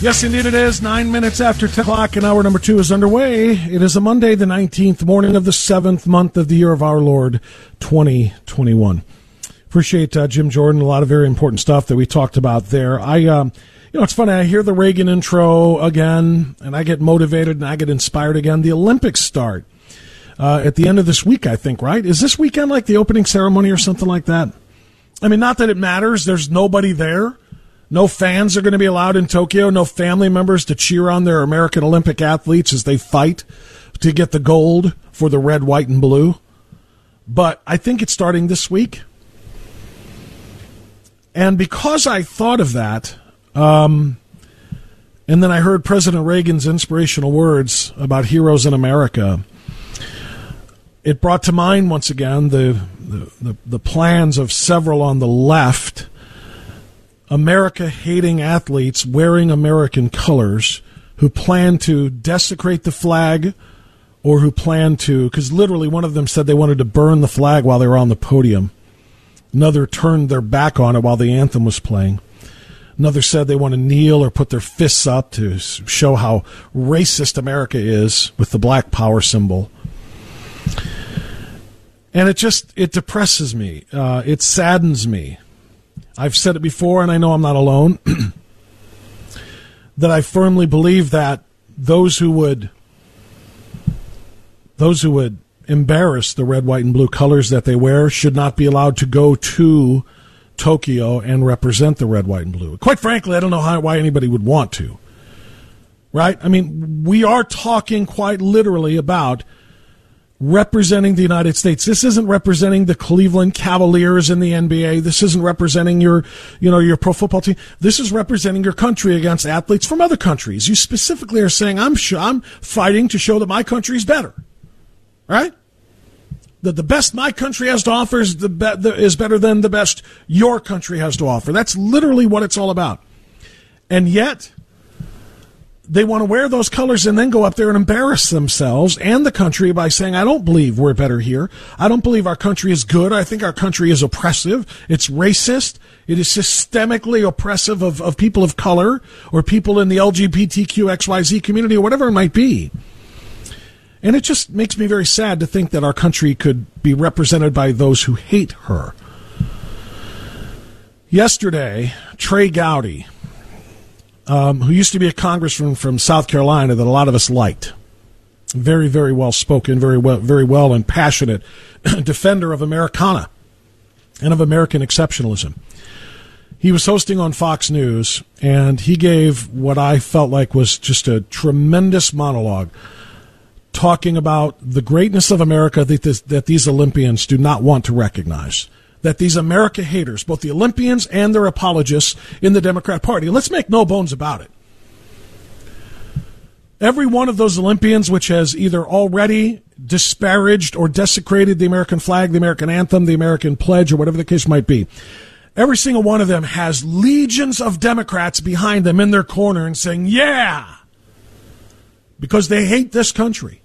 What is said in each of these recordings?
Yes, indeed it is. Nine minutes after 10 o'clock, and hour number two is underway. It is a Monday, the 19th morning of the seventh month of the year of our Lord, 2021. Appreciate uh, Jim Jordan, a lot of very important stuff that we talked about there. I, um, you know, it's funny. I hear the Reagan intro again, and I get motivated and I get inspired again. The Olympics start uh, at the end of this week, I think, right? Is this weekend like the opening ceremony or something like that? I mean, not that it matters. There's nobody there. No fans are going to be allowed in Tokyo. No family members to cheer on their American Olympic athletes as they fight to get the gold for the red, white, and blue. But I think it's starting this week. And because I thought of that, um, and then I heard President Reagan's inspirational words about heroes in America, it brought to mind once again the, the, the, the plans of several on the left America hating athletes wearing American colors who plan to desecrate the flag or who plan to, because literally one of them said they wanted to burn the flag while they were on the podium. Another turned their back on it while the anthem was playing. Another said they want to kneel or put their fists up to show how racist America is with the black power symbol. And it just, it depresses me. Uh, it saddens me I've said it before, and I know I'm not alone, that I firmly believe that those who would those who would embarrass the red, white, and blue colors that they wear should not be allowed to go to Tokyo and represent the red, white, and blue. Quite frankly, I don't know how, why anybody would want to. Right? I mean, we are talking quite literally about representing the United States. This isn't representing the Cleveland Cavaliers in the NBA. This isn't representing your, you know, your pro football team. This is representing your country against athletes from other countries. You specifically are saying, I'm, sh- I'm fighting to show that my country is better. Right? That the best my country has to offer is, the be- the, is better than the best your country has to offer. That's literally what it's all about. And yet, they want to wear those colors and then go up there and embarrass themselves and the country by saying, I don't believe we're better here. I don't believe our country is good. I think our country is oppressive. It's racist. It is systemically oppressive of, of people of color or people in the LGBTQXYZ community or whatever it might be. And it just makes me very sad to think that our country could be represented by those who hate her. Yesterday, Trey Gowdy, um, who used to be a congressman from South Carolina that a lot of us liked. Very, very well spoken, very well, very well and passionate defender of Americana and of American exceptionalism. He was hosting on Fox News, and he gave what I felt like was just a tremendous monologue talking about the greatness of America that, this, that these Olympians do not want to recognize that these America haters, both the Olympians and their apologists in the Democrat Party, let's make no bones about it. Every one of those Olympians which has either already disparaged or desecrated the American flag, the American anthem, the American pledge, or whatever the case might be, every single one of them has legions of Democrats behind them in their corner and saying, yeah, because they hate this country.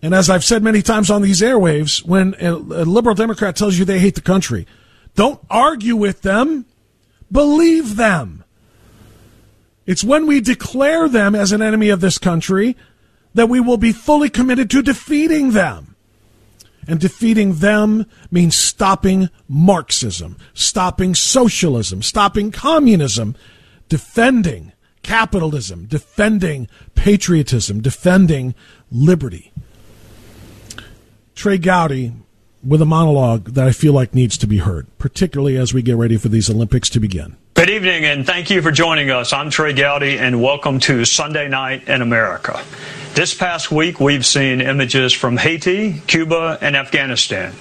And as I've said many times on these airwaves, when a, a liberal Democrat tells you they hate the country, don't argue with them, believe them. It's when we declare them as an enemy of this country that we will be fully committed to defeating them. And defeating them means stopping Marxism, stopping socialism, stopping communism, defending capitalism, defending patriotism, defending liberty. Trey Gowdy with a monologue that I feel like needs to be heard, particularly as we get ready for these Olympics to begin. Good evening, and thank you for joining us. I'm Trey Gowdy, and welcome to Sunday Night in America. This past week, we've seen images from Haiti, Cuba, and Afghanistan.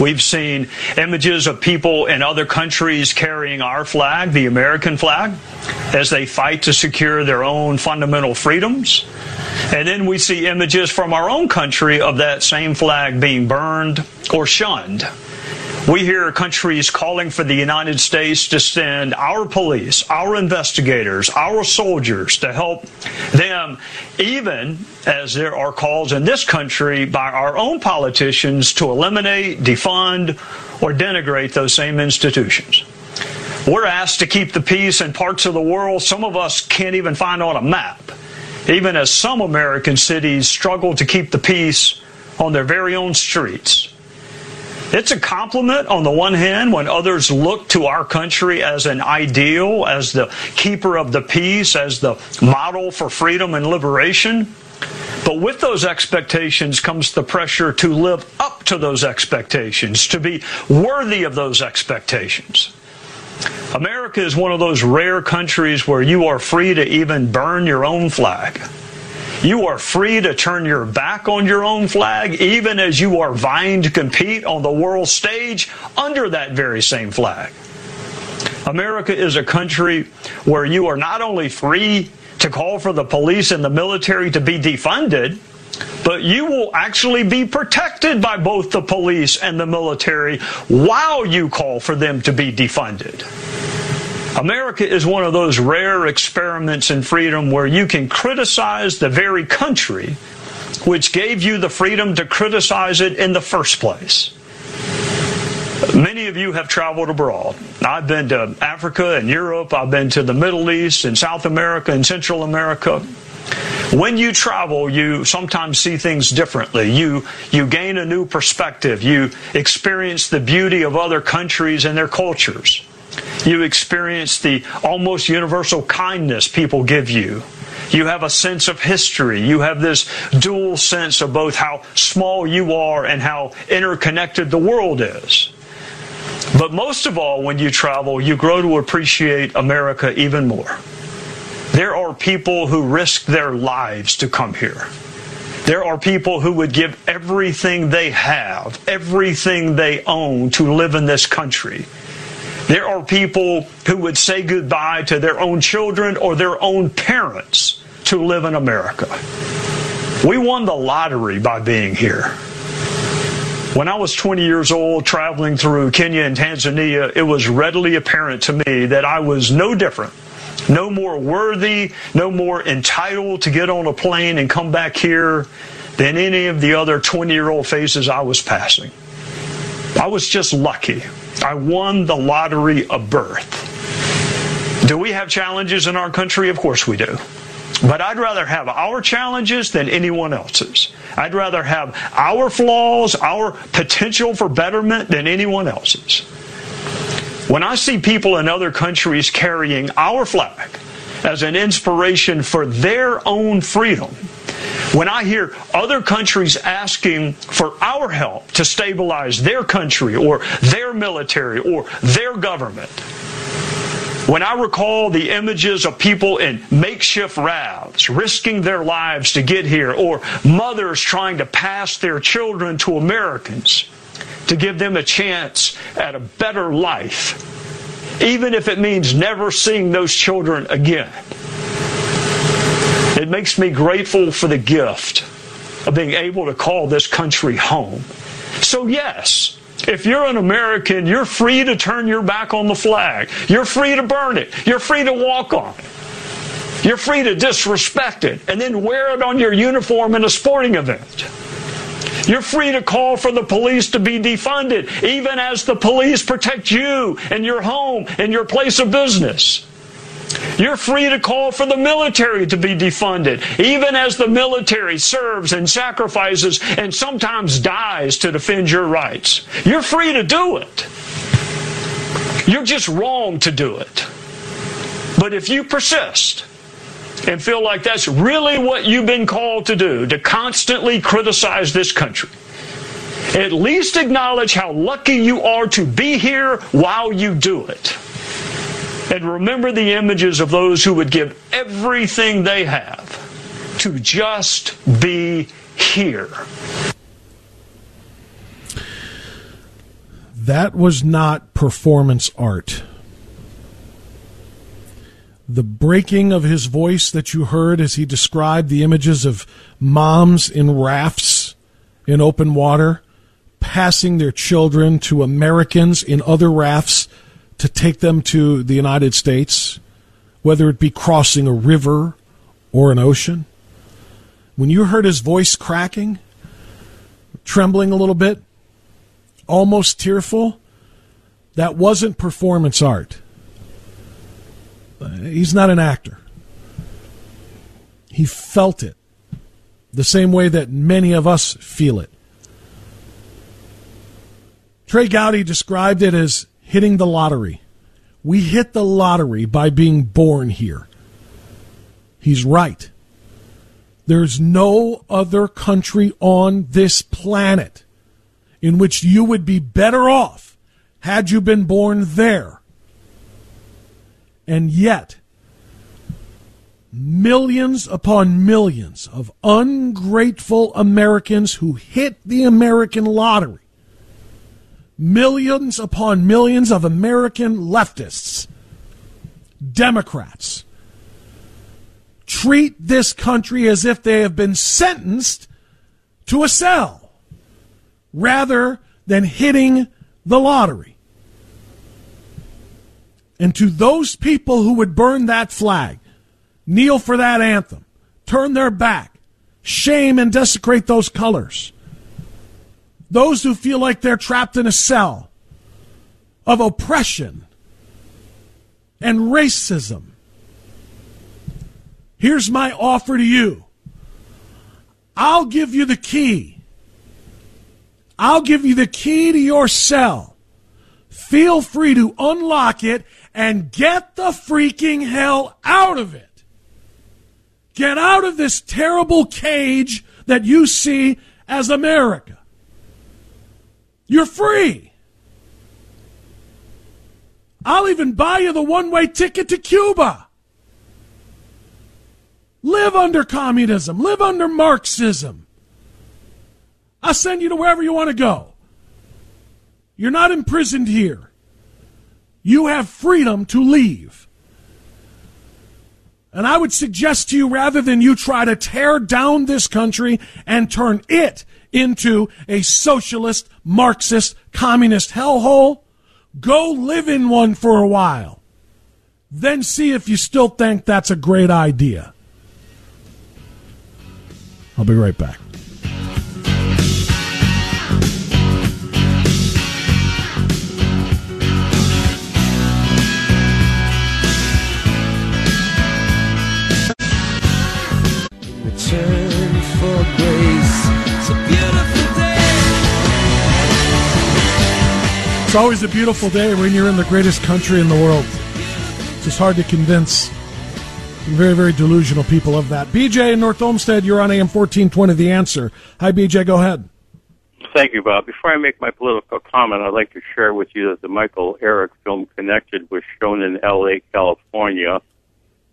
We've seen images of people in other countries carrying our flag, the American flag, as they fight to secure their own fundamental freedoms. And then we see images from our own country of that same flag being burned or shunned. We hear countries calling for the United States to send our police, our investigators, our soldiers to help them, even as there are calls in this country by our own politicians to eliminate, defund, or denigrate those same institutions. We're asked to keep the peace in parts of the world some of us can't even find on a map even as some American cities struggle to keep the peace on their very own streets. It's a compliment on the one hand when others look to our country as an ideal, as the keeper of the peace, as the model for freedom and liberation. But with those expectations comes the pressure to live up to those expectations, to be worthy of those expectations. America is one of those rare countries where you are free to even burn your own flag. You are free to turn your back on your own flag, even as you are vying to compete on the world stage under that very same flag. America is a country where you are not only free to call for the police and the military to be defunded, but you will actually be protected by both the police and the military while you call for them to be defunded. America is one of those rare experiments in freedom where you can criticize the very country which gave you the freedom to criticize it in the first place. Many of you have traveled abroad. I've been to Africa and Europe. I've been to the Middle East and South America and Central America. When you travel, you sometimes see things differently. You, you gain a new perspective. You experience the beauty of other countries and their cultures. You experience the almost universal kindness people give you. You have a sense of history. You have this dual sense of both how small you are and how interconnected the world is. But most of all, when you travel, you grow to appreciate America even more. There are people who risk their lives to come here. There are people who would give everything they have, everything they own to live in this country. There are people who would say goodbye to their own children or their own parents to live in America. We won the lottery by being here. When I was 20 years old traveling through Kenya and Tanzania, it was readily apparent to me that I was no different no more worthy, no more entitled to get on a plane and come back here than any of the other 20 year old faces I was passing. I was just lucky. I won the lottery of birth. Do we have challenges in our country? Of course we do. But I'd rather have our challenges than anyone else's. I'd rather have our flaws, our potential for betterment than anyone else's. When I see people in other countries carrying our flag as an inspiration for their own freedom, when I hear other countries asking for our help to stabilize their country or their military or their government, when I recall the images of people in makeshift rafts risking their lives to get here, or mothers trying to pass their children to Americans, to give them a chance at a better life, even if it means never seeing those children again. It makes me grateful for the gift of being able to call this country home. So, yes, if you're an American, you're free to turn your back on the flag. You're free to burn it. You're free to walk on it. You're free to disrespect it and then wear it on your uniform in a sporting event. You're free to call for the police to be defunded, even as the police protect you and your home and your place of business. You're free to call for the military to be defunded, even as the military serves and sacrifices and sometimes dies to defend your rights. You're free to do it. You're just wrong to do it. But if you persist and feel like that's really what you've been called to do, to constantly criticize this country, at least acknowledge how lucky you are to be here while you do it. And remember the images of those who would give everything they have to just be here. That was not performance art. The breaking of his voice that you heard as he described the images of moms in rafts in open water passing their children to Americans in other rafts to take them to the United States, whether it be crossing a river or an ocean. When you heard his voice cracking, trembling a little bit, almost tearful, that wasn't performance art. He's not an actor. He felt it the same way that many of us feel it. Trey Gowdy described it as hitting the lottery. We hit the lottery by being born here. He's right. There's no other country on this planet in which you would be better off had you been born there. And yet, millions upon millions of ungrateful Americans who hit the American lottery millions upon millions of American leftists, Democrats, treat this country as if they have been sentenced to a cell rather than hitting the lottery. And to those people who would burn that flag, kneel for that anthem, turn their back, shame and desecrate those colors, those who feel like they're trapped in a cell of oppression and racism. Here's my offer to you I'll give you the key. I'll give you the key to your cell. Feel free to unlock it and get the freaking hell out of it. Get out of this terrible cage that you see as America. You're free. I'll even buy you the one way ticket to Cuba. Live under communism, live under Marxism. I'll send you to wherever you want to go. You're not imprisoned here. You have freedom to leave. And I would suggest to you, rather than you try to tear down this country and turn it into a socialist, Marxist, communist hellhole, go live in one for a while. Then see if you still think that's a great idea. I'll be right back. It's always a beautiful day when you're in the greatest country in the world. It's just hard to convince very, very delusional people of that. BJ in North Olmsted, you're on AM 1420, The Answer. Hi, BJ, go ahead. Thank you, Bob. Before I make my political comment, I'd like to share with you that the Michael Eric film Connected was shown in L.A., California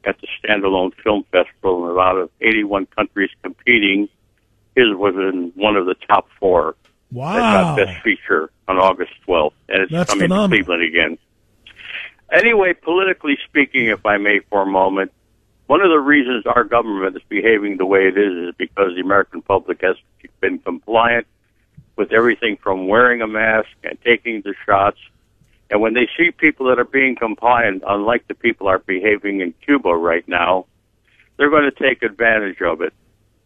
at the Standalone Film Festival, and out of 81 countries competing, his was in one of the top four. Wow. That got Best Feature on August 12th, and it's That's coming phenomenal. to Cleveland again. Anyway, politically speaking, if I may for a moment, one of the reasons our government is behaving the way it is is because the American public has been compliant with everything from wearing a mask and taking the shots. And when they see people that are being compliant, unlike the people are behaving in Cuba right now, they're going to take advantage of it.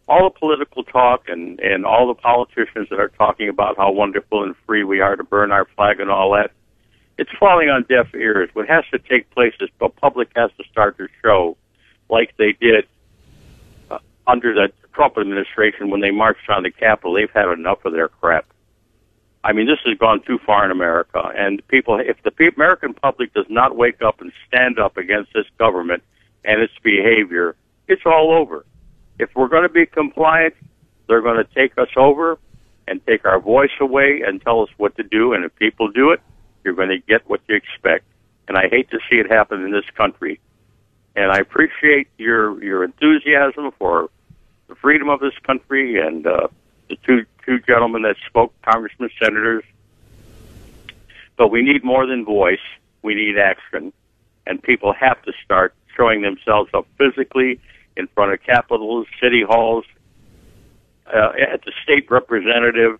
All the political talk and and all the politicians that are talking about how wonderful and free we are to burn our flag and all that, it's falling on deaf ears. What has to take place is the public has to start to show, like they did uh, under the Trump administration when they marched on the Capitol. They've had enough of their crap. I mean, this has gone too far in America, and people, if the American public does not wake up and stand up against this government and its behavior, it's all over. If we're going to be compliant, they're going to take us over and take our voice away and tell us what to do. And if people do it, you're going to get what you expect. And I hate to see it happen in this country. And I appreciate your your enthusiasm for the freedom of this country and uh, the two two gentlemen that spoke, congressmen, senators. But we need more than voice. We need action, and people have to start showing themselves up physically in front of capitals, city halls, uh, at the state representative.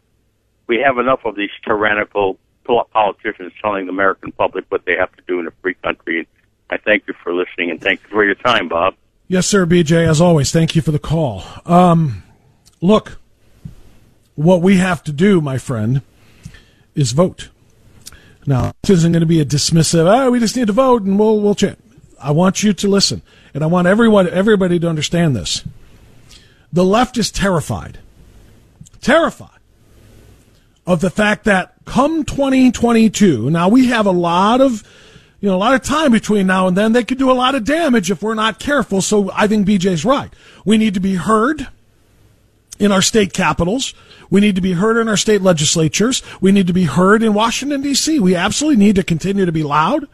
We have enough of these tyrannical politicians telling the American public what they have to do in a free country. I thank you for listening and thank you for your time, Bob. Yes, sir, BJ. As always, thank you for the call. Um, look, what we have to do, my friend, is vote. Now, this isn't going to be a dismissive. Oh, we just need to vote, and we'll we'll check. I want you to listen, and I want everyone, everybody, to understand this. The left is terrified, terrified of the fact that come 2022, now we have a lot of, you know, a lot of time between now and then. They could do a lot of damage if we're not careful. So I think BJ's right. We need to be heard in our state capitals. We need to be heard in our state legislatures. We need to be heard in Washington D.C. We absolutely need to continue to be loud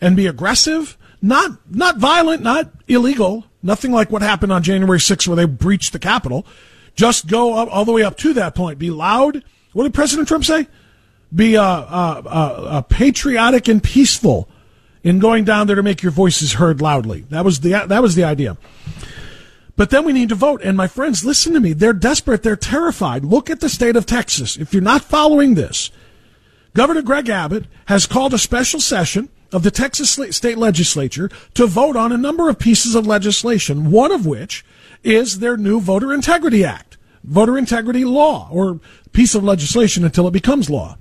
and be aggressive, not not violent, not illegal, nothing like what happened on January 6th where they breached the Capitol. Just go up, all the way up to that point. Be loud. What did President Trump say? Be uh, uh, uh, patriotic and peaceful in going down there to make your voices heard loudly. That was the that was the idea. But then we need to vote. And my friends, listen to me. They're desperate. They're terrified. Look at the state of Texas. If you're not following this, Governor Greg Abbott has called a special session of the Texas state legislature to vote on a number of pieces of legislation, one of which is their new Voter Integrity Act, voter integrity law, or piece of legislation until it becomes law.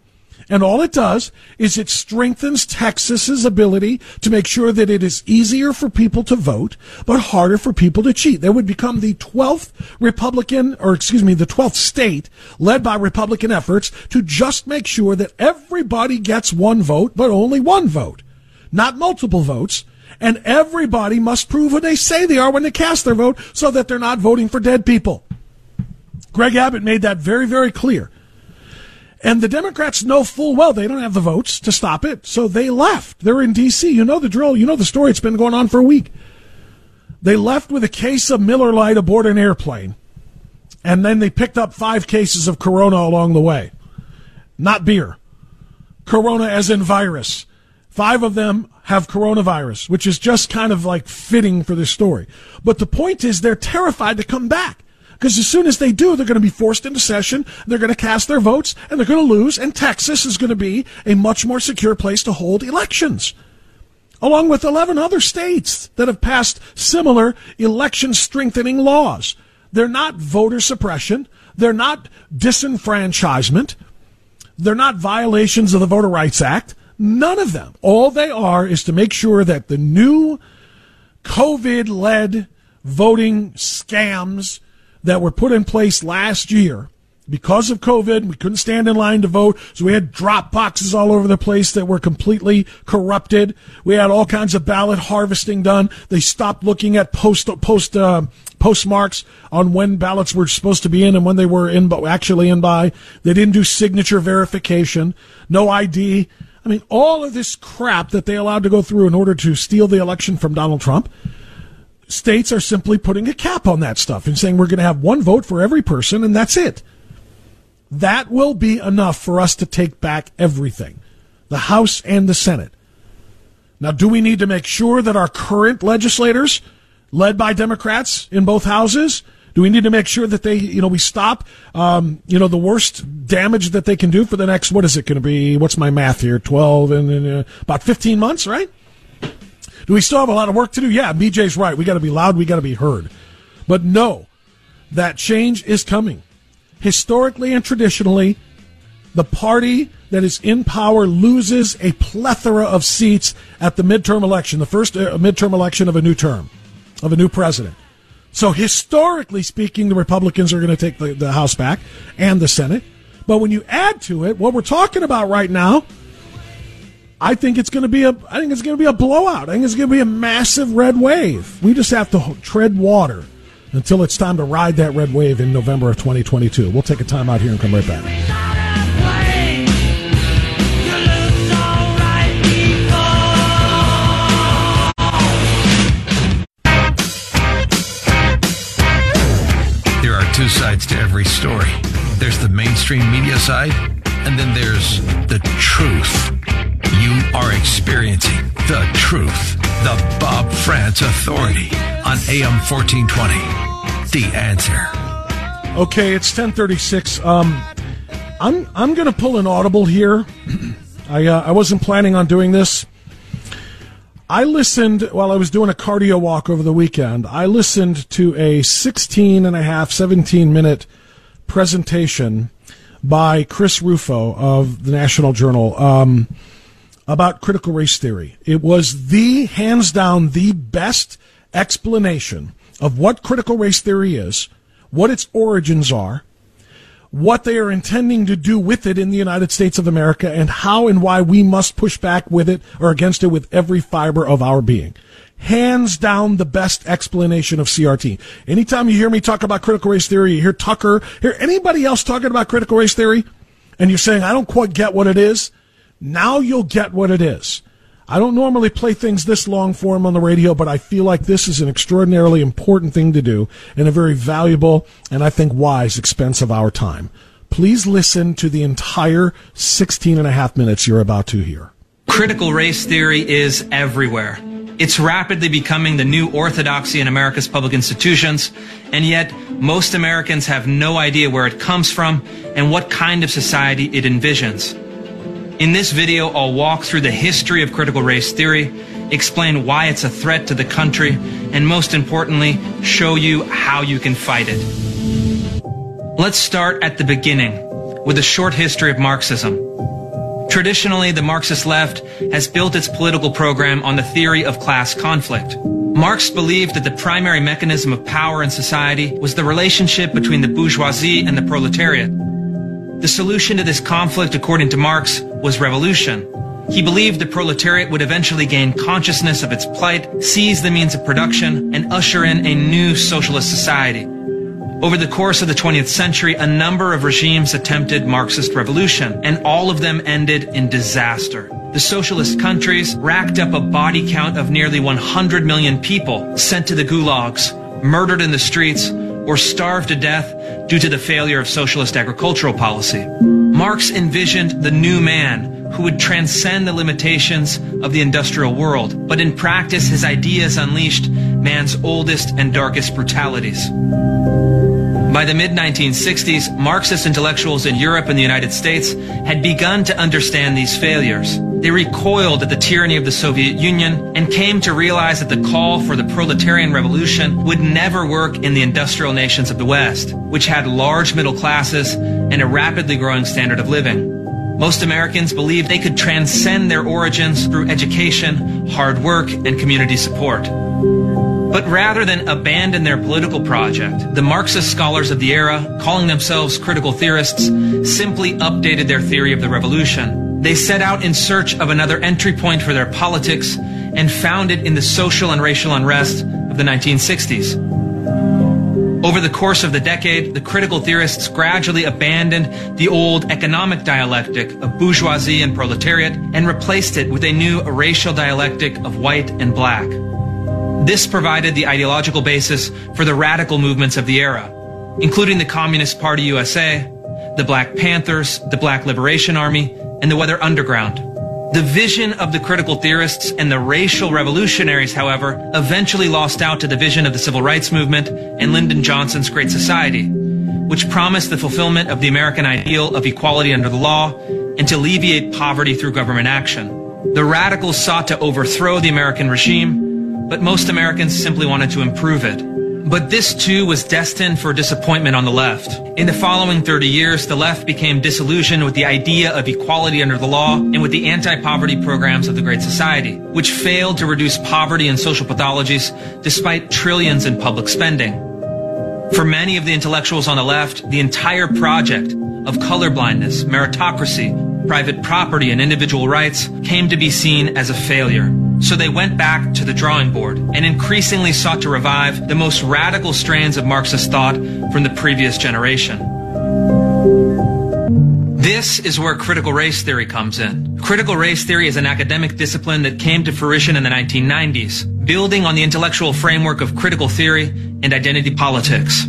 And all it does is it strengthens Texas's ability to make sure that it is easier for people to vote, but harder for people to cheat. They would become the 12th Republican, or excuse me, the 12th state led by Republican efforts to just make sure that everybody gets one vote, but only one vote, not multiple votes. And everybody must prove who they say they are when they cast their vote so that they're not voting for dead people. Greg Abbott made that very, very clear. And the Democrats know full well they don't have the votes to stop it, so they left. They're in D.C. You know the drill. You know the story. It's been going on for a week. They left with a case of Miller Lite aboard an airplane, and then they picked up five cases of Corona along the way. Not beer. Corona as in virus. Five of them have coronavirus, which is just kind of like fitting for this story. But the point is they're terrified to come back. Because as soon as they do, they're going to be forced into session, they're going to cast their votes, and they're going to lose, and Texas is going to be a much more secure place to hold elections. Along with 11 other states that have passed similar election strengthening laws. They're not voter suppression. They're not disenfranchisement. They're not violations of the Voter Rights Act. None of them. All they are is to make sure that the new COVID led voting scams that were put in place last year because of COVID. We couldn't stand in line to vote, so we had drop boxes all over the place that were completely corrupted. We had all kinds of ballot harvesting done. They stopped looking at post post uh, postmarks on when ballots were supposed to be in and when they were in, but actually in by. They didn't do signature verification, no ID. I mean, all of this crap that they allowed to go through in order to steal the election from Donald Trump states are simply putting a cap on that stuff and saying we're going to have one vote for every person and that's it. That will be enough for us to take back everything the House and the Senate. Now, do we need to make sure that our current legislators, led by Democrats in both houses, do we need to make sure that they, you know, we stop, um, you know, the worst damage that they can do for the next, what is it going to be? What's my math here? 12 and, and uh, about 15 months, right? Do we still have a lot of work to do? Yeah, BJ's right. We got to be loud. We got to be heard. But no, that change is coming. Historically and traditionally, the party that is in power loses a plethora of seats at the midterm election, the first uh, midterm election of a new term, of a new president. So historically speaking, the Republicans are going to take the, the House back and the Senate. But when you add to it what we're talking about right now, I think it's going to be a I think it's going to be a blowout. I think it's going to be a massive red wave. We just have to tread water until it's time to ride that red wave in November of 2022. We'll take a time out here and come right back. Sides to every story. There's the mainstream media side, and then there's the truth. You are experiencing the truth. The Bob Frantz Authority on AM 1420. The answer. Okay, it's 1036. Um, I'm, I'm going to pull an audible here. I, uh, I wasn't planning on doing this. I listened while I was doing a cardio walk over the weekend. I listened to a 16 and a half, 17 minute presentation by Chris Rufo of the National Journal um, about critical race theory. It was the hands down the best explanation of what critical race theory is, what its origins are, what they are intending to do with it in the United States of America and how and why we must push back with it or against it with every fiber of our being. Hands down the best explanation of CRT. Anytime you hear me talk about critical race theory, you hear Tucker, hear anybody else talking about critical race theory, and you're saying, I don't quite get what it is, now you'll get what it is. I don't normally play things this long form on the radio, but I feel like this is an extraordinarily important thing to do and a very valuable and I think wise expense of our time. Please listen to the entire 16 and a half minutes you're about to hear. Critical race theory is everywhere. It's rapidly becoming the new orthodoxy in America's public institutions, and yet most Americans have no idea where it comes from and what kind of society it envisions. In this video, I'll walk through the history of critical race theory, explain why it's a threat to the country, and most importantly, show you how you can fight it. Let's start at the beginning with a short history of Marxism. Traditionally, the Marxist left has built its political program on the theory of class conflict. Marx believed that the primary mechanism of power in society was the relationship between the bourgeoisie and the proletariat. The solution to this conflict, according to Marx, was revolution. He believed the proletariat would eventually gain consciousness of its plight, seize the means of production, and usher in a new socialist society. Over the course of the 20th century, a number of regimes attempted Marxist revolution, and all of them ended in disaster. The socialist countries racked up a body count of nearly 100 million people sent to the gulags, murdered in the streets, or starved to death due to the failure of socialist agricultural policy. Marx envisioned the new man who would transcend the limitations of the industrial world, but in practice his ideas unleashed man's oldest and darkest brutalities. By the mid 1960s, Marxist intellectuals in Europe and the United States had begun to understand these failures. They recoiled at the tyranny of the Soviet Union and came to realize that the call for the proletarian revolution would never work in the industrial nations of the West, which had large middle classes and a rapidly growing standard of living. Most Americans believed they could transcend their origins through education, hard work, and community support. But rather than abandon their political project, the Marxist scholars of the era, calling themselves critical theorists, simply updated their theory of the revolution they set out in search of another entry point for their politics and found it in the social and racial unrest of the 1960s. Over the course of the decade, the critical theorists gradually abandoned the old economic dialectic of bourgeoisie and proletariat and replaced it with a new racial dialectic of white and black. This provided the ideological basis for the radical movements of the era, including the Communist Party USA, the Black Panthers, the Black Liberation Army, and the Weather Underground. The vision of the critical theorists and the racial revolutionaries, however, eventually lost out to the vision of the civil rights movement and Lyndon Johnson's Great Society, which promised the fulfillment of the American ideal of equality under the law and to alleviate poverty through government action. The radicals sought to overthrow the American regime, but most Americans simply wanted to improve it. But this too was destined for disappointment on the left. In the following 30 years, the left became disillusioned with the idea of equality under the law and with the anti-poverty programs of the Great Society, which failed to reduce poverty and social pathologies despite trillions in public spending. For many of the intellectuals on the left, the entire project of colorblindness, meritocracy, private property, and individual rights came to be seen as a failure. So they went back to the drawing board and increasingly sought to revive the most radical strands of Marxist thought from the previous generation. This is where critical race theory comes in. Critical race theory is an academic discipline that came to fruition in the 1990s, building on the intellectual framework of critical theory and identity politics.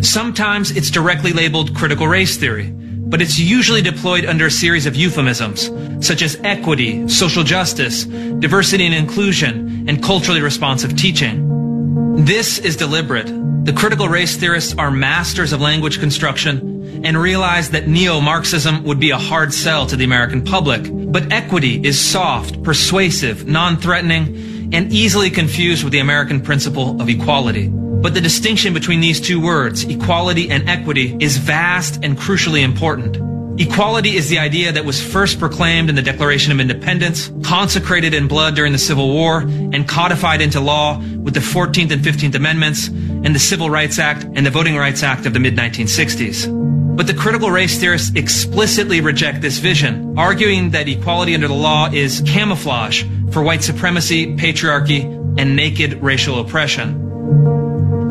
Sometimes it's directly labeled critical race theory, but it's usually deployed under a series of euphemisms, such as equity, social justice, diversity and inclusion, and culturally responsive teaching. This is deliberate. The critical race theorists are masters of language construction and realize that neo-Marxism would be a hard sell to the American public. But equity is soft, persuasive, non-threatening, and easily confused with the American principle of equality. But the distinction between these two words, equality and equity, is vast and crucially important. Equality is the idea that was first proclaimed in the Declaration of Independence, consecrated in blood during the Civil War, and codified into law with the 14th and 15th Amendments and the Civil Rights Act and the Voting Rights Act of the mid 1960s. But the critical race theorists explicitly reject this vision, arguing that equality under the law is camouflage for white supremacy, patriarchy, and naked racial oppression.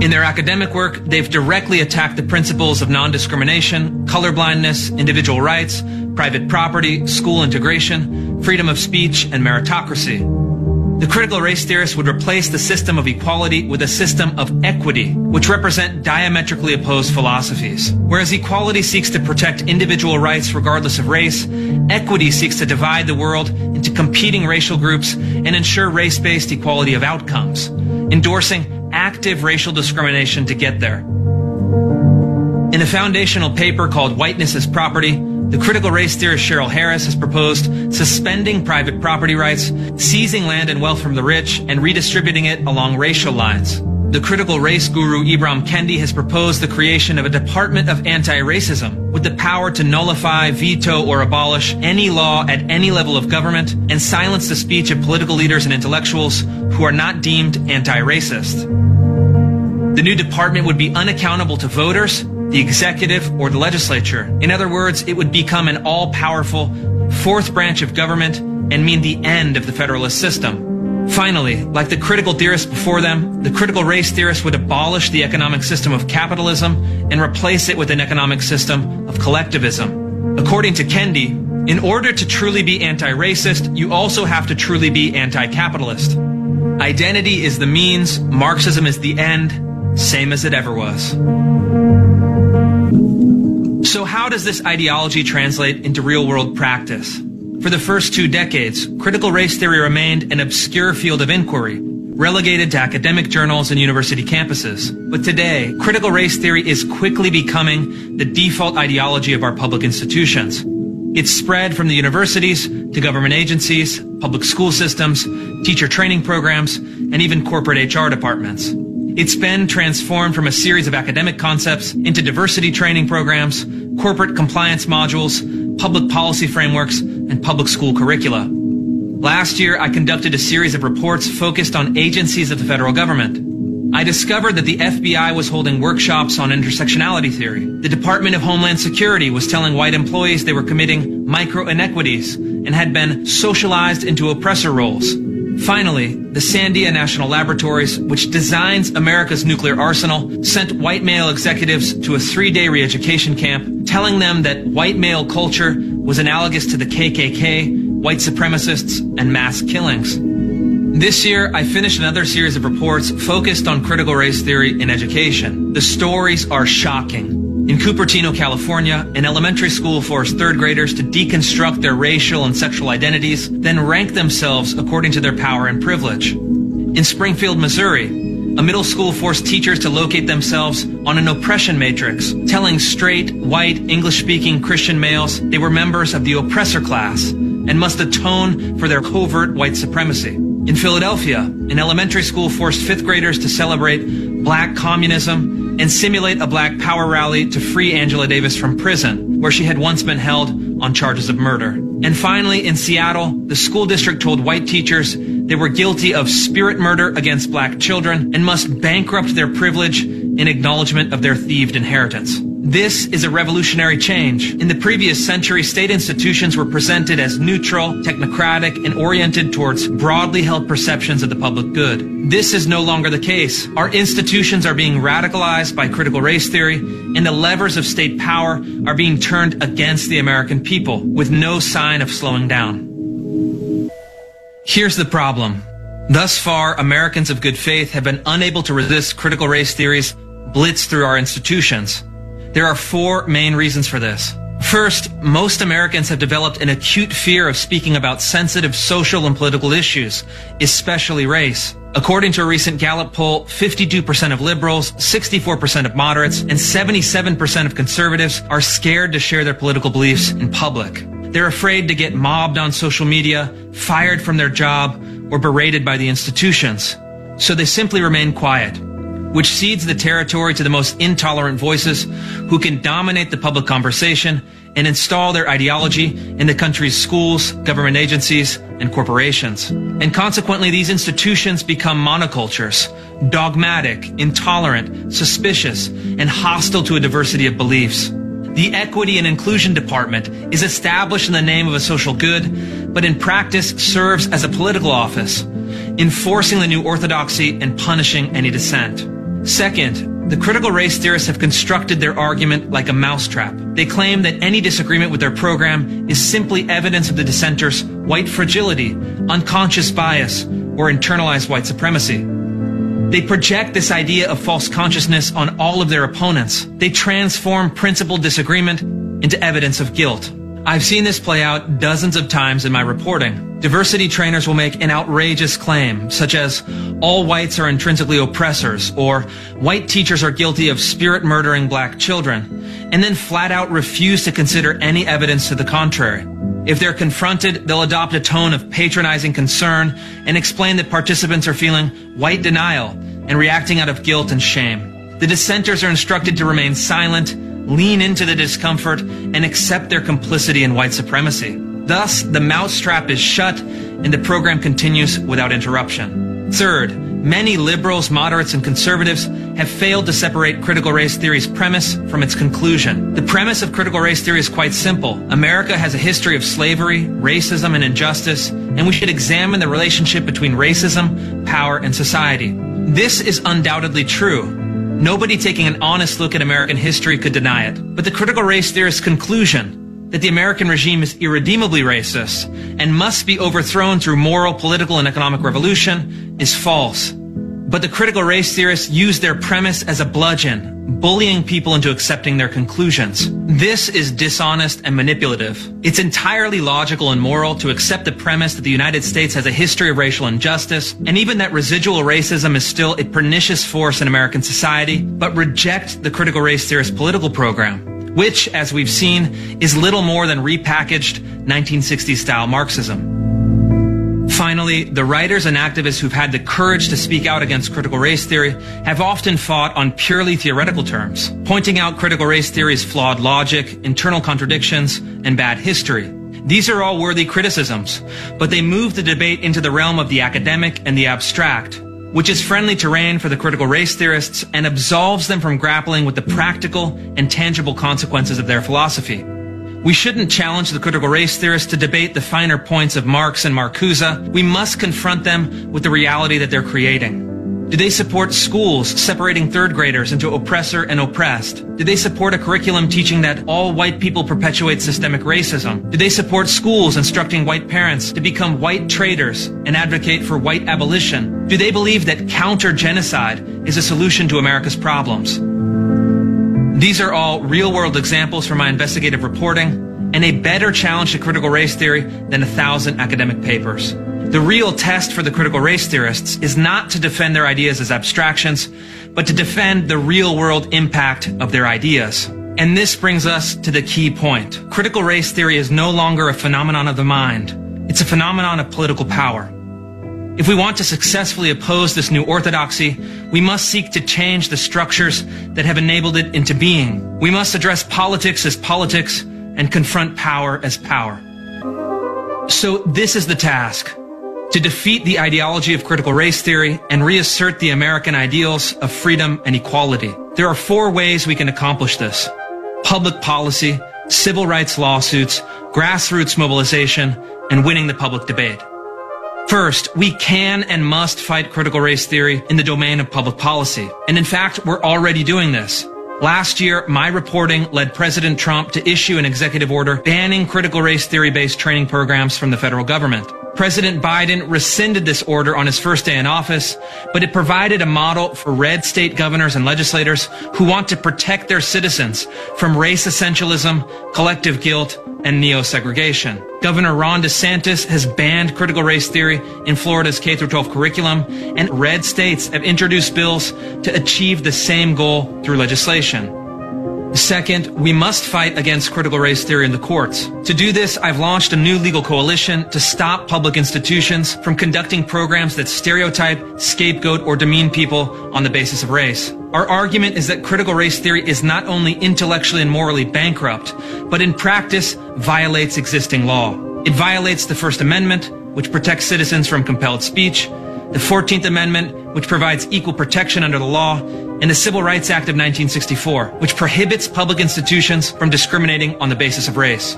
In their academic work, they've directly attacked the principles of non-discrimination, colorblindness, individual rights, private property, school integration, freedom of speech, and meritocracy. The critical race theorists would replace the system of equality with a system of equity, which represent diametrically opposed philosophies. Whereas equality seeks to protect individual rights regardless of race, equity seeks to divide the world into competing racial groups and ensure race-based equality of outcomes, endorsing active racial discrimination to get there. In a foundational paper called Whiteness as Property, the critical race theorist Cheryl Harris has proposed suspending private property rights, seizing land and wealth from the rich, and redistributing it along racial lines. The critical race guru Ibram Kendi has proposed the creation of a Department of Anti-Racism with the power to nullify, veto, or abolish any law at any level of government and silence the speech of political leaders and intellectuals who are not deemed anti-racist. The new department would be unaccountable to voters, the executive, or the legislature. In other words, it would become an all-powerful fourth branch of government and mean the end of the federalist system. Finally, like the critical theorists before them, the critical race theorists would abolish the economic system of capitalism and replace it with an economic system of collectivism. According to Kendi, in order to truly be anti-racist, you also have to truly be anti-capitalist. Identity is the means, Marxism is the end, same as it ever was. So how does this ideology translate into real world practice? For the first two decades, critical race theory remained an obscure field of inquiry, relegated to academic journals and university campuses. But today, critical race theory is quickly becoming the default ideology of our public institutions. It's spread from the universities to government agencies, public school systems, teacher training programs, and even corporate HR departments. It's been transformed from a series of academic concepts into diversity training programs, corporate compliance modules, public policy frameworks, and public school curricula. Last year, I conducted a series of reports focused on agencies of the federal government. I discovered that the FBI was holding workshops on intersectionality theory. The Department of Homeland Security was telling white employees they were committing micro inequities and had been socialized into oppressor roles. Finally, the Sandia National Laboratories, which designs America's nuclear arsenal, sent white male executives to a three-day re-education camp, telling them that white male culture was analogous to the KKK, white supremacists, and mass killings. This year, I finished another series of reports focused on critical race theory in education. The stories are shocking. In Cupertino, California, an elementary school forced third graders to deconstruct their racial and sexual identities, then rank themselves according to their power and privilege. In Springfield, Missouri, a middle school forced teachers to locate themselves on an oppression matrix, telling straight, white, English-speaking Christian males they were members of the oppressor class and must atone for their covert white supremacy. In Philadelphia, an elementary school forced fifth graders to celebrate black communism, and simulate a black power rally to free Angela Davis from prison, where she had once been held on charges of murder. And finally, in Seattle, the school district told white teachers they were guilty of spirit murder against black children and must bankrupt their privilege in acknowledgement of their thieved inheritance. This is a revolutionary change. In the previous century, state institutions were presented as neutral, technocratic, and oriented towards broadly held perceptions of the public good. This is no longer the case. Our institutions are being radicalized by critical race theory, and the levers of state power are being turned against the American people with no sign of slowing down. Here's the problem. Thus far, Americans of good faith have been unable to resist critical race theories blitzed through our institutions. There are four main reasons for this. First, most Americans have developed an acute fear of speaking about sensitive social and political issues, especially race. According to a recent Gallup poll, 52% of liberals, 64% of moderates, and 77% of conservatives are scared to share their political beliefs in public. They're afraid to get mobbed on social media, fired from their job, or berated by the institutions. So they simply remain quiet which cedes the territory to the most intolerant voices who can dominate the public conversation and install their ideology in the country's schools, government agencies, and corporations. And consequently, these institutions become monocultures, dogmatic, intolerant, suspicious, and hostile to a diversity of beliefs. The Equity and Inclusion Department is established in the name of a social good, but in practice serves as a political office, enforcing the new orthodoxy and punishing any dissent. Second, the critical race theorists have constructed their argument like a mousetrap. They claim that any disagreement with their program is simply evidence of the dissenters' white fragility, unconscious bias, or internalized white supremacy. They project this idea of false consciousness on all of their opponents. They transform principled disagreement into evidence of guilt. I've seen this play out dozens of times in my reporting. Diversity trainers will make an outrageous claim, such as, all whites are intrinsically oppressors, or white teachers are guilty of spirit murdering black children, and then flat out refuse to consider any evidence to the contrary. If they're confronted, they'll adopt a tone of patronizing concern and explain that participants are feeling white denial and reacting out of guilt and shame. The dissenters are instructed to remain silent lean into the discomfort, and accept their complicity in white supremacy. Thus, the mousetrap is shut and the program continues without interruption. Third, many liberals, moderates, and conservatives have failed to separate critical race theory's premise from its conclusion. The premise of critical race theory is quite simple. America has a history of slavery, racism, and injustice, and we should examine the relationship between racism, power, and society. This is undoubtedly true, Nobody taking an honest look at American history could deny it. But the critical race theorist's conclusion that the American regime is irredeemably racist and must be overthrown through moral, political, and economic revolution is false. But the critical race theorists use their premise as a bludgeon bullying people into accepting their conclusions. This is dishonest and manipulative. It's entirely logical and moral to accept the premise that the United States has a history of racial injustice, and even that residual racism is still a pernicious force in American society, but reject the critical race theorist political program, which, as we've seen, is little more than repackaged 1960s style Marxism. Finally, the writers and activists who've had the courage to speak out against critical race theory have often fought on purely theoretical terms, pointing out critical race theory's flawed logic, internal contradictions, and bad history. These are all worthy criticisms, but they move the debate into the realm of the academic and the abstract, which is friendly terrain for the critical race theorists and absolves them from grappling with the practical and tangible consequences of their philosophy. We shouldn't challenge the critical race theorists to debate the finer points of Marx and Marcuse. We must confront them with the reality that they're creating. Do they support schools separating third graders into oppressor and oppressed? Do they support a curriculum teaching that all white people perpetuate systemic racism? Do they support schools instructing white parents to become white traitors and advocate for white abolition? Do they believe that counter genocide is a solution to America's problems? These are all real world examples from my investigative reporting and a better challenge to critical race theory than a thousand academic papers. The real test for the critical race theorists is not to defend their ideas as abstractions, but to defend the real world impact of their ideas. And this brings us to the key point. Critical race theory is no longer a phenomenon of the mind. It's a phenomenon of political power. If we want to successfully oppose this new orthodoxy, we must seek to change the structures that have enabled it into being. We must address politics as politics and confront power as power. So this is the task. To defeat the ideology of critical race theory and reassert the American ideals of freedom and equality. There are four ways we can accomplish this. Public policy, civil rights lawsuits, grassroots mobilization, and winning the public debate. First, we can and must fight critical race theory in the domain of public policy. And in fact, we're already doing this. Last year, my reporting led President Trump to issue an executive order banning critical race theory based training programs from the federal government. President Biden rescinded this order on his first day in office, but it provided a model for red state governors and legislators who want to protect their citizens from race essentialism, collective guilt, and neo-segregation. Governor Ron DeSantis has banned critical race theory in Florida's K-12 curriculum, and red states have introduced bills to achieve the same goal through legislation. Second, we must fight against critical race theory in the courts. To do this, I've launched a new legal coalition to stop public institutions from conducting programs that stereotype, scapegoat, or demean people on the basis of race. Our argument is that critical race theory is not only intellectually and morally bankrupt, but in practice violates existing law. It violates the First Amendment, which protects citizens from compelled speech, the 14th Amendment, which provides equal protection under the law, and the Civil Rights Act of 1964, which prohibits public institutions from discriminating on the basis of race.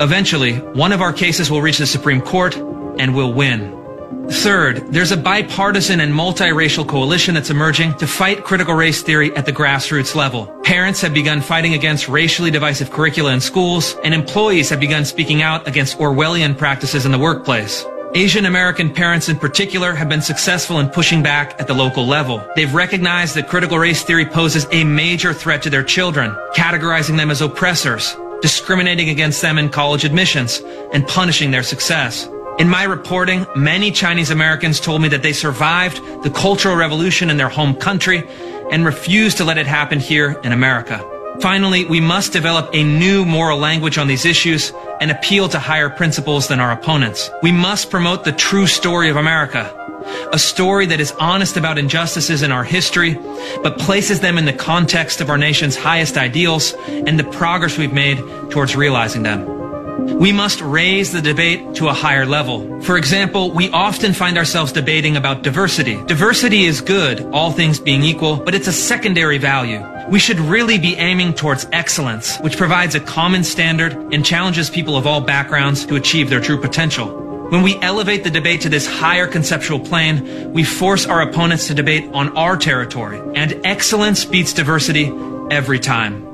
Eventually, one of our cases will reach the Supreme Court and will win. Third, there's a bipartisan and multiracial coalition that's emerging to fight critical race theory at the grassroots level. Parents have begun fighting against racially divisive curricula in schools, and employees have begun speaking out against Orwellian practices in the workplace. Asian American parents in particular have been successful in pushing back at the local level. They've recognized that critical race theory poses a major threat to their children, categorizing them as oppressors, discriminating against them in college admissions, and punishing their success. In my reporting, many Chinese Americans told me that they survived the Cultural Revolution in their home country and refused to let it happen here in America. Finally, we must develop a new moral language on these issues and appeal to higher principles than our opponents. We must promote the true story of America. A story that is honest about injustices in our history, but places them in the context of our nation's highest ideals and the progress we've made towards realizing them. We must raise the debate to a higher level. For example, we often find ourselves debating about diversity. Diversity is good, all things being equal, but it's a secondary value. We should really be aiming towards excellence, which provides a common standard and challenges people of all backgrounds to achieve their true potential. When we elevate the debate to this higher conceptual plane, we force our opponents to debate on our territory, and excellence beats diversity every time.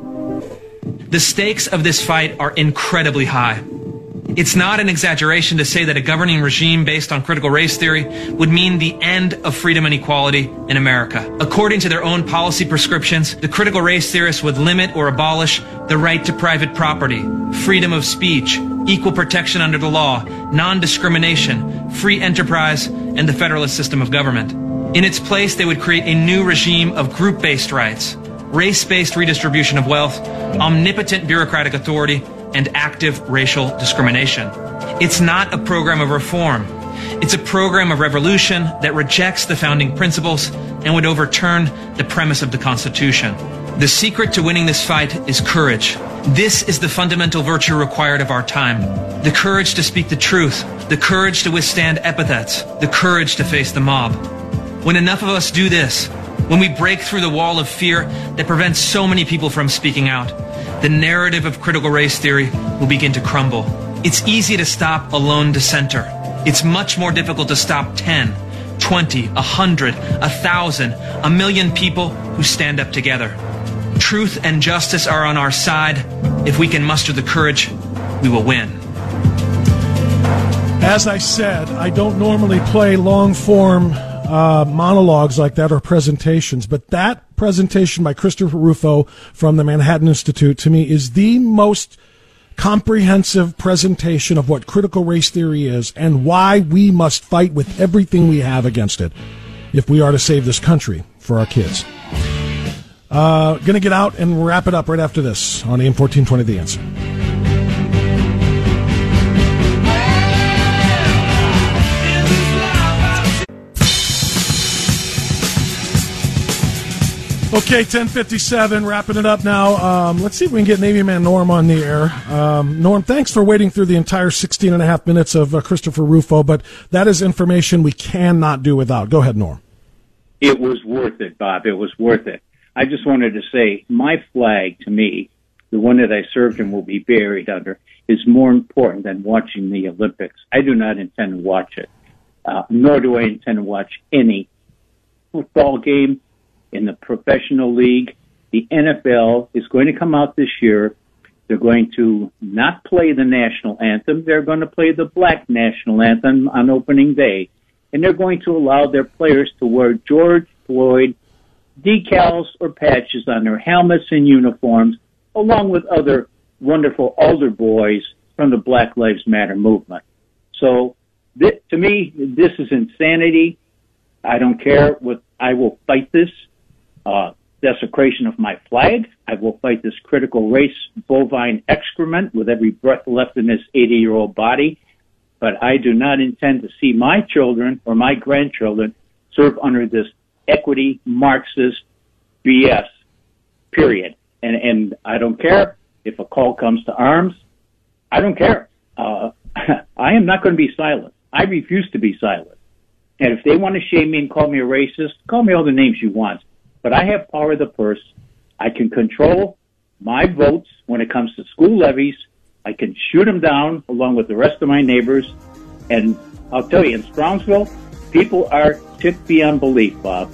The stakes of this fight are incredibly high. It's not an exaggeration to say that a governing regime based on critical race theory would mean the end of freedom and equality in America. According to their own policy prescriptions, the critical race theorists would limit or abolish the right to private property, freedom of speech, equal protection under the law, non-discrimination, free enterprise, and the federalist system of government. In its place, they would create a new regime of group-based rights, race-based redistribution of wealth, omnipotent bureaucratic authority, and active racial discrimination. It's not a program of reform. It's a program of revolution that rejects the founding principles and would overturn the premise of the Constitution. The secret to winning this fight is courage. This is the fundamental virtue required of our time. The courage to speak the truth, the courage to withstand epithets, the courage to face the mob. When enough of us do this, when we break through the wall of fear that prevents so many people from speaking out, the narrative of critical race theory will begin to crumble. It's easy to stop a lone dissenter. It's much more difficult to stop 10, 20, 100, 1,000, a million people who stand up together. Truth and justice are on our side. If we can muster the courage, we will win. As I said, I don't normally play long form uh, monologues like that or presentations, but that presentation by Christopher Rufo from the Manhattan Institute to me is the most comprehensive presentation of what critical race theory is and why we must fight with everything we have against it if we are to save this country for our kids. Uh, gonna get out and wrap it up right after this on AM 1420 The Answer. Okay, 1057, wrapping it up now. Um, let's see if we can get Navy Man Norm on the air. Um, Norm, thanks for waiting through the entire 16 and a half minutes of uh, Christopher Rufo, but that is information we cannot do without. Go ahead, Norm. It was worth it, Bob. It was worth it. I just wanted to say my flag to me, the one that I served and will be buried under, is more important than watching the Olympics. I do not intend to watch it, uh, nor do I intend to watch any football game in the professional league. The NFL is going to come out this year. They're going to not play the national anthem. They're going to play the black national anthem on opening day. And they're going to allow their players to wear George Floyd decals or patches on their helmets and uniforms, along with other wonderful altar boys from the Black Lives Matter movement. So, th- to me, this is insanity. I don't care what, I will fight this uh, desecration of my flag. I will fight this critical race bovine excrement with every breath left in this 80 year old body. But I do not intend to see my children or my grandchildren serve under this equity Marxist BS. Period. And and I don't care if a call comes to arms. I don't care. Uh, I am not going to be silent. I refuse to be silent. And if they want to shame me and call me a racist, call me all the names you want but I have power of the purse. I can control my votes when it comes to school levies. I can shoot them down along with the rest of my neighbors. And I'll tell you, in Strongsville, people are ticked beyond belief, Bob.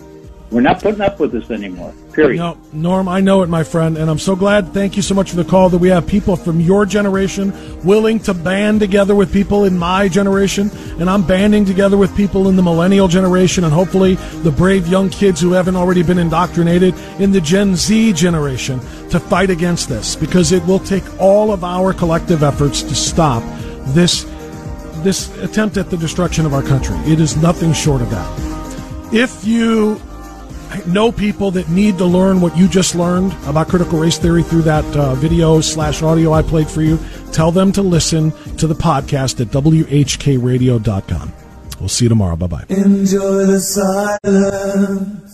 We're not putting up with this anymore. Period. No, Norm, I know it, my friend, and I'm so glad. Thank you so much for the call that we have people from your generation willing to band together with people in my generation, and I'm banding together with people in the millennial generation, and hopefully the brave young kids who haven't already been indoctrinated in the Gen Z generation to fight against this because it will take all of our collective efforts to stop this this attempt at the destruction of our country. It is nothing short of that. If you know people that need to learn what you just learned about critical race theory through that uh, video slash audio I played for you, tell them to listen to the podcast at whkradio.com. We'll see you tomorrow. Bye bye. Enjoy the silence.